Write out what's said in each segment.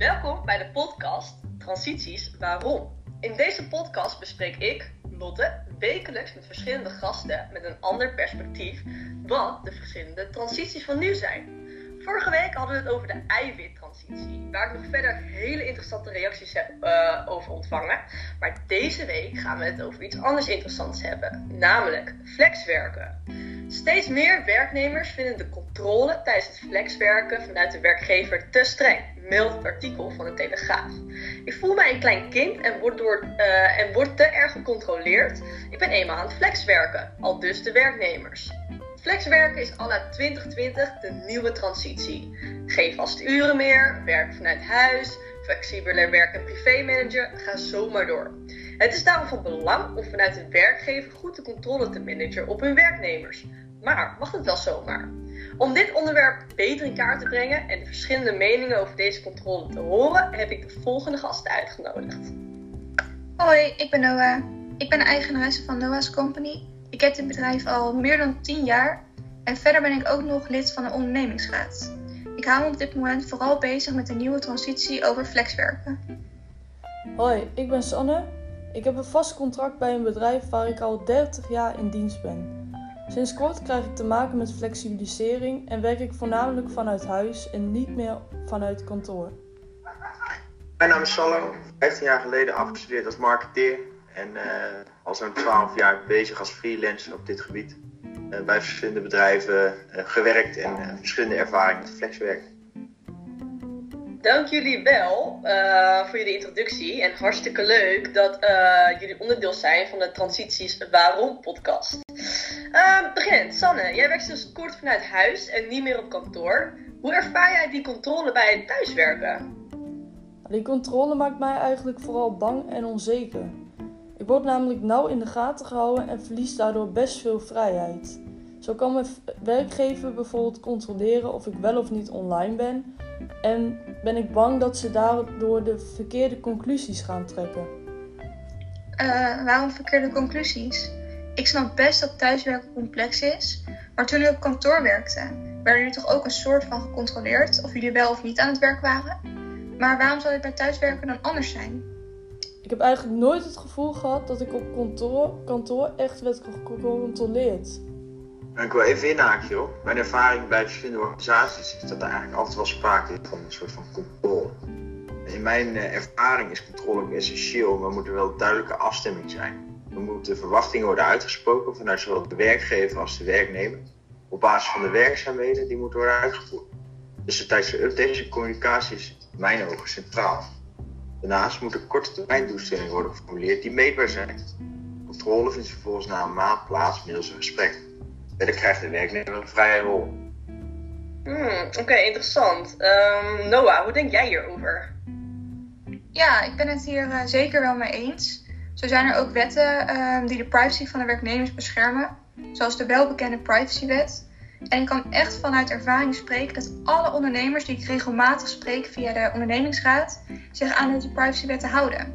Welkom bij de podcast Transities Waarom. In deze podcast bespreek ik, Lotte, wekelijks met verschillende gasten met een ander perspectief wat de verschillende transities van nu zijn. Vorige week hadden we het over de eiwittransitie, waar ik nog verder hele interessante reacties heb uh, over ontvangen. Maar deze week gaan we het over iets anders interessants hebben, namelijk flexwerken. Steeds meer werknemers vinden de controle tijdens het flexwerken vanuit de werkgever te streng. Meldt het artikel van de Telegraaf. Ik voel mij een klein kind en word, door, uh, en te erg gecontroleerd. Ik ben eenmaal aan het flexwerken, al dus de werknemers. Flexwerken is al na 2020 de nieuwe transitie. Geen vaste uren meer, werken vanuit huis, flexibeler werk- en privémanager, ga zo maar door. Het is daarom van belang om vanuit de werkgever goed de controle te managen op hun werknemers. Maar mag het wel zomaar? Om dit onderwerp beter in kaart te brengen en de verschillende meningen over deze controle te horen, heb ik de volgende gasten uitgenodigd. Hoi, ik ben Noah. Ik ben eigenaresse van Noah's Company. Ik heb dit bedrijf al meer dan 10 jaar en verder ben ik ook nog lid van de ondernemingsraad. Ik hou me op dit moment vooral bezig met de nieuwe transitie over flexwerken. Hoi, ik ben Sanne. Ik heb een vast contract bij een bedrijf waar ik al 30 jaar in dienst ben. Sinds kort krijg ik te maken met flexibilisering en werk ik voornamelijk vanuit huis en niet meer vanuit kantoor. Mijn naam is Sallo, 15 jaar geleden afgestudeerd als marketeer en uh, al zo'n 12 jaar bezig als freelancer op dit gebied. Uh, bij verschillende bedrijven uh, gewerkt en verschillende ervaringen met flexwerk. Dank jullie wel voor jullie introductie en hartstikke leuk dat jullie onderdeel zijn van de Transities Waarom podcast. Uh, begin, Sanne, jij werkt dus kort vanuit huis en niet meer op kantoor. Hoe ervaar jij die controle bij het thuiswerken? Die controle maakt mij eigenlijk vooral bang en onzeker. Ik word namelijk nauw in de gaten gehouden en verlies daardoor best veel vrijheid. Zo kan mijn werkgever bijvoorbeeld controleren of ik wel of niet online ben. En ben ik bang dat ze daardoor de verkeerde conclusies gaan trekken. Uh, waarom verkeerde conclusies? Ik snap best dat thuiswerken complex is, maar toen ik op kantoor werkte, werden jullie toch ook een soort van gecontroleerd of jullie wel of niet aan het werk waren? Maar waarom zou dit bij thuiswerken dan anders zijn? Ik heb eigenlijk nooit het gevoel gehad dat ik op kantoor, kantoor echt werd gecontroleerd. Ik wil even inhaken, joh. Mijn ervaring bij verschillende organisaties is dat er eigenlijk altijd wel sprake is van een soort van controle. In mijn ervaring is controle essentieel, maar moet er wel duidelijke afstemming zijn. Er moeten verwachtingen worden uitgesproken vanuit zowel de werkgever als de werknemer. Op basis van de werkzaamheden die moeten worden uitgevoerd. Dus de tijdse updates en communicatie is in mijn ogen centraal. Daarnaast moeten korte termijn doelstellingen worden geformuleerd die meetbaar zijn. Controle vindt vervolgens na een maand plaats middels een gesprek. Verder krijgt de werknemer een vrije rol. Hmm, Oké, okay, interessant. Um, Noah, hoe denk jij hierover? Ja, ik ben het hier uh, zeker wel mee eens. Zo zijn er ook wetten um, die de privacy van de werknemers beschermen, zoals de welbekende privacywet. En ik kan echt vanuit ervaring spreken dat alle ondernemers die ik regelmatig spreek via de ondernemingsraad zich aan deze privacywetten houden.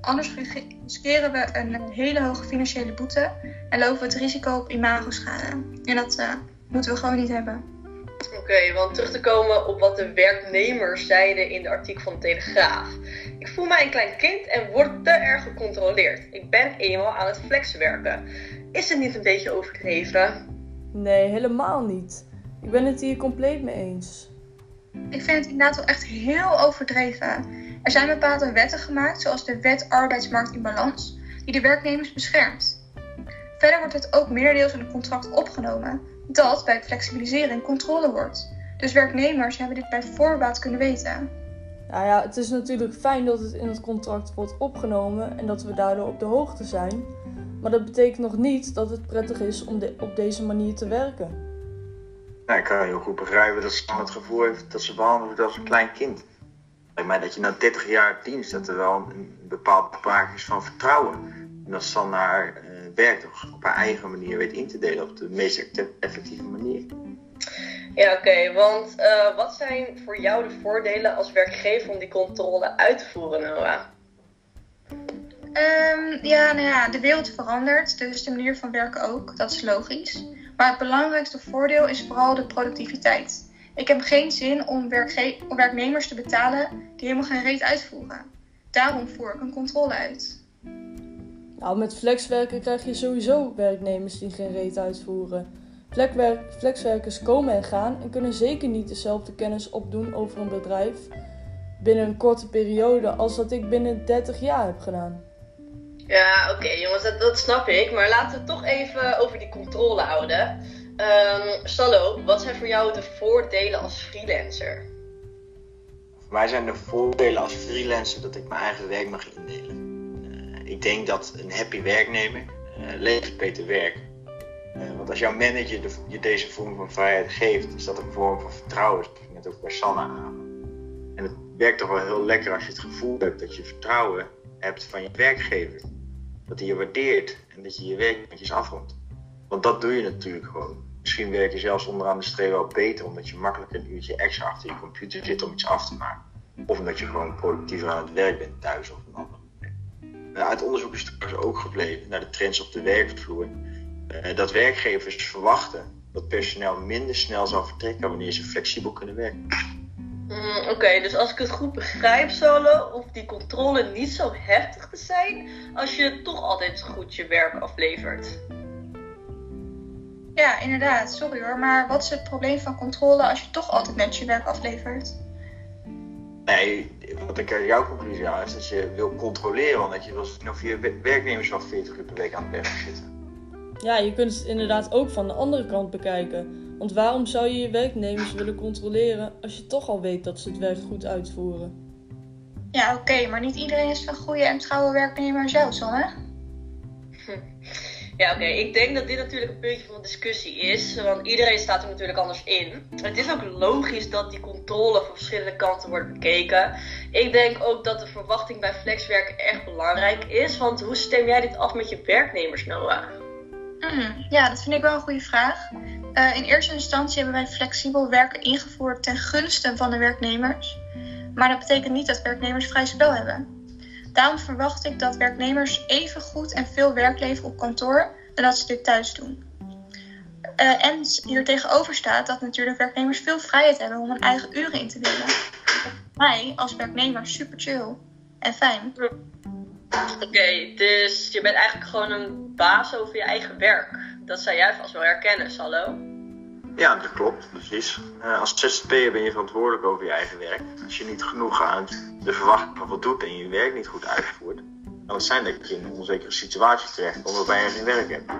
Anders riskeren we een hele hoge financiële boete en lopen we het risico op imagoschade. En dat uh, moeten we gewoon niet hebben. Oké, want terug te komen op wat de werknemers zeiden in de artikel van de Telegraaf. Ik voel mij een klein kind en word te erg gecontroleerd. Ik ben eenmaal aan het flexwerken. Is het niet een beetje overdreven? Nee, helemaal niet. Ik ben het hier compleet mee eens. Ik vind het inderdaad wel echt heel overdreven. Er zijn bepaalde wetten gemaakt, zoals de Wet Arbeidsmarkt in Balans, die de werknemers beschermt. Verder wordt het ook meerdeels in het contract opgenomen dat bij flexibilisering controle wordt. Dus werknemers hebben dit bij voorbaat kunnen weten. Nou ja, het is natuurlijk fijn dat het in het contract wordt opgenomen en dat we daardoor op de hoogte zijn. Maar dat betekent nog niet dat het prettig is om op deze manier te werken. Ik kan heel goed begrijpen dat ze het gevoel heeft dat ze behandeld wordt als een klein kind. Mij dat je na 30 jaar dienst dat er wel een bepaald sprake is van vertrouwen. En dat ze dan naar uh, werk toch op haar eigen manier weet in te delen op de meest effectieve manier. Ja, oké. Okay, want uh, wat zijn voor jou de voordelen als werkgever om die controle uit te voeren, Noah? Um, ja, nou ja, de wereld verandert, dus de manier van werken ook. Dat is logisch. Maar het belangrijkste voordeel is vooral de productiviteit. Ik heb geen zin om, werkge- om werknemers te betalen die helemaal geen reet uitvoeren. Daarom voer ik een controle uit. Nou, met flexwerken krijg je sowieso werknemers die geen reet uitvoeren. Flexwerk- Flexwerkers komen en gaan en kunnen zeker niet dezelfde kennis opdoen over een bedrijf binnen een korte periode als dat ik binnen 30 jaar heb gedaan. Ja, oké jongens, dat, dat snap ik. Maar laten we het toch even over die controle houden. Ehm Sallo, wat zijn voor jou de voordelen als freelancer? Voor mij zijn de voordelen als freelancer dat ik mijn eigen werk mag indelen. Eh, ik denk dat een happy werknemer eh, levert beter werk. Eh, want als jouw manager je deze vorm van vrijheid geeft, is dat een vorm van vertrouwen. Dat ik net ook bij Sanne aan. En het werkt toch wel heel lekker als je het gevoel hebt dat je vertrouwen hebt van je werkgever. Dat hij je waardeert en dat je je werk netjes afrondt. Want dat doe je natuurlijk gewoon. Misschien werk je zelfs onderaan de streep wel beter omdat je makkelijk een uurtje extra achter je computer zit om iets af te maken. Of omdat je gewoon productiever aan het werk bent thuis of een ander. Uh, uit onderzoek is trouwens ook gebleven naar de trends op de werkvloer. Uh, dat werkgevers verwachten dat personeel minder snel zal vertrekken wanneer ze flexibel kunnen werken. Mm, Oké, dus als ik het goed begrijp, Solo, hoeft die controle niet zo heftig te zijn als je toch altijd goed je werk aflevert. Ja, inderdaad. Sorry hoor, maar wat is het probleem van controle als je toch altijd netjes je werk aflevert? Nee, wat ik uit jouw conclusie haal is dat je wil controleren, want dat je wil zien of je werknemers wel 40 uur per week aan het werk zitten. Ja, je kunt het inderdaad ook van de andere kant bekijken. Want waarom zou je je werknemers willen controleren als je toch al weet dat ze het werk goed uitvoeren? Ja, oké, maar niet iedereen is een goede en trouwe werknemer zelfs al, hè? Ja, oké. Ik denk dat dit natuurlijk een puntje van discussie is. Want iedereen staat er natuurlijk anders in. Het is ook logisch dat die controle van verschillende kanten wordt bekeken. Ik denk ook dat de verwachting bij flexwerken erg belangrijk is. Want hoe stem jij dit af met je werknemers, Noah? Mm, ja, dat vind ik wel een goede vraag. Uh, in eerste instantie hebben wij flexibel werken ingevoerd ten gunste van de werknemers. Maar dat betekent niet dat werknemers vrij spel hebben. Daarom verwacht ik dat werknemers even goed en veel werk leveren op kantoor dan dat ze dit thuis doen. Uh, en hier tegenover staat dat natuurlijk werknemers veel vrijheid hebben om hun eigen uren in te delen. Mij als werknemer super chill en fijn. Oké, dus je bent eigenlijk gewoon een baas over je eigen werk. Dat zou jij vast wel herkennen, Sallo. Ja, dat klopt, precies. Uh, als ZZP'er ben je verantwoordelijk over je eigen werk. Als je niet genoeg aan de verwachting voldoet en je werk niet goed uitvoert, dan zijn dat je in een onzekere situatie terechtkomt waarbij je geen werk hebt.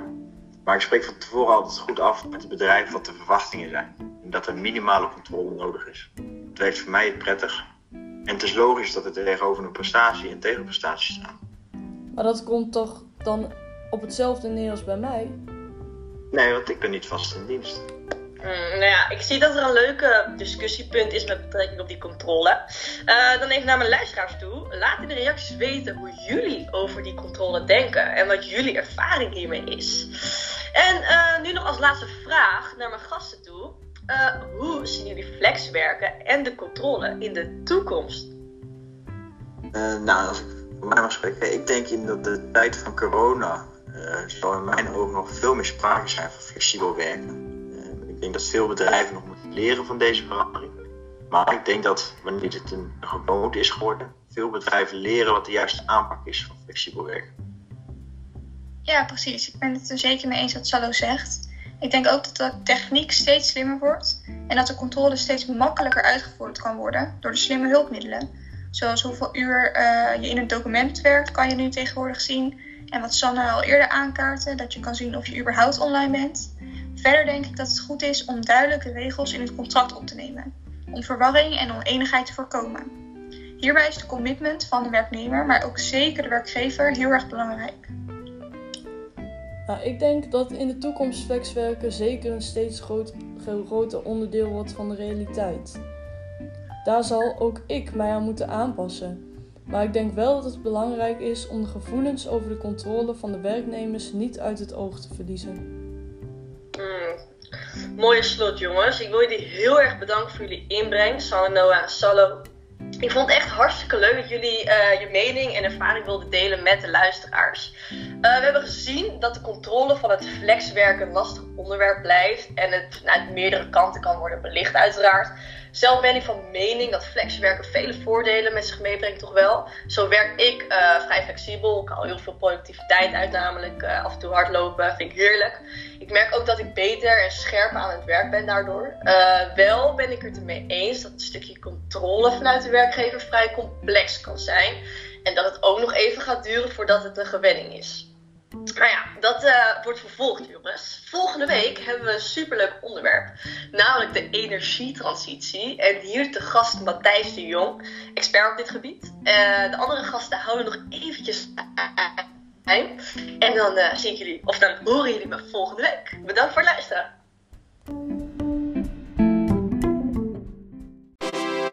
Maar ik spreek van tevoren altijd goed af met het bedrijf wat de verwachtingen zijn. En dat er minimale controle nodig is. Het werkt voor mij prettig. En het is logisch dat er tegenover een prestatie en tegenprestatie staan. Maar dat komt toch dan op hetzelfde neer als bij mij? Nee, want ik ben niet vast in dienst. Mm, nou ja, ik zie dat er een leuke discussiepunt is met betrekking op die controle. Uh, dan even naar mijn luisteraars toe. Laat in de reacties weten hoe jullie over die controle denken en wat jullie ervaring hiermee is. En uh, nu nog als laatste vraag naar mijn gasten toe. Uh, hoe zien jullie flexwerken en de controle in de toekomst? nou, als ik ik denk in dat de tijd van corona zal in mijn ogen nog veel meer sprake zijn van flexibel werken. Ik denk dat veel bedrijven nog moeten leren van deze verandering. Maar ik denk dat wanneer dit een gewoonte is geworden, veel bedrijven leren wat de juiste aanpak is van flexibel werken. Ja, precies. Ik ben het er zeker mee eens wat Sallo zegt. Ik denk ook dat de techniek steeds slimmer wordt en dat de controle steeds makkelijker uitgevoerd kan worden door de slimme hulpmiddelen. Zoals hoeveel uur uh, je in een document werkt, kan je nu tegenwoordig zien. En wat Sanne al eerder aankaartte, dat je kan zien of je überhaupt online bent. Verder denk ik dat het goed is om duidelijke regels in het contract op te nemen, om verwarring en oneenigheid te voorkomen. Hierbij is de commitment van de werknemer, maar ook zeker de werkgever, heel erg belangrijk. Nou, ik denk dat in de toekomst flexwerken zeker een steeds groter onderdeel wordt van de realiteit. Daar zal ook ik mij aan moeten aanpassen. Maar ik denk wel dat het belangrijk is om de gevoelens over de controle van de werknemers niet uit het oog te verliezen. Mm, mooie slot, jongens. Ik wil jullie heel erg bedanken voor jullie inbreng, Sanne, Noah en Sallo. Ik vond het echt hartstikke leuk dat jullie uh, je mening en ervaring wilden delen met de luisteraars. Uh, we hebben gezien dat de controle van het flexwerken een lastig onderwerp blijft en het vanuit meerdere kanten kan worden belicht uiteraard. Zelf ben ik van mening dat flexwerken vele voordelen met zich meebrengt, toch wel. Zo werk ik uh, vrij flexibel. Ik haal heel veel productiviteit uit, namelijk uh, af en toe hardlopen. Vind ik heerlijk. Ik merk ook dat ik beter en scherper aan het werk ben daardoor. Wel ben ik het ermee eens dat een stukje controle vanuit de werkgever vrij complex kan zijn. En dat het ook nog even gaat duren voordat het een gewenning is. Nou ja, dat uh, wordt vervolgd, jongens. Volgende week hebben we een superleuk onderwerp, namelijk de energietransitie. En hier te gast Matthijs de Jong, expert op dit gebied. Uh, de andere gasten houden nog eventjes En dan uh, ik jullie, of dan horen jullie me volgende week. Bedankt voor het luisteren.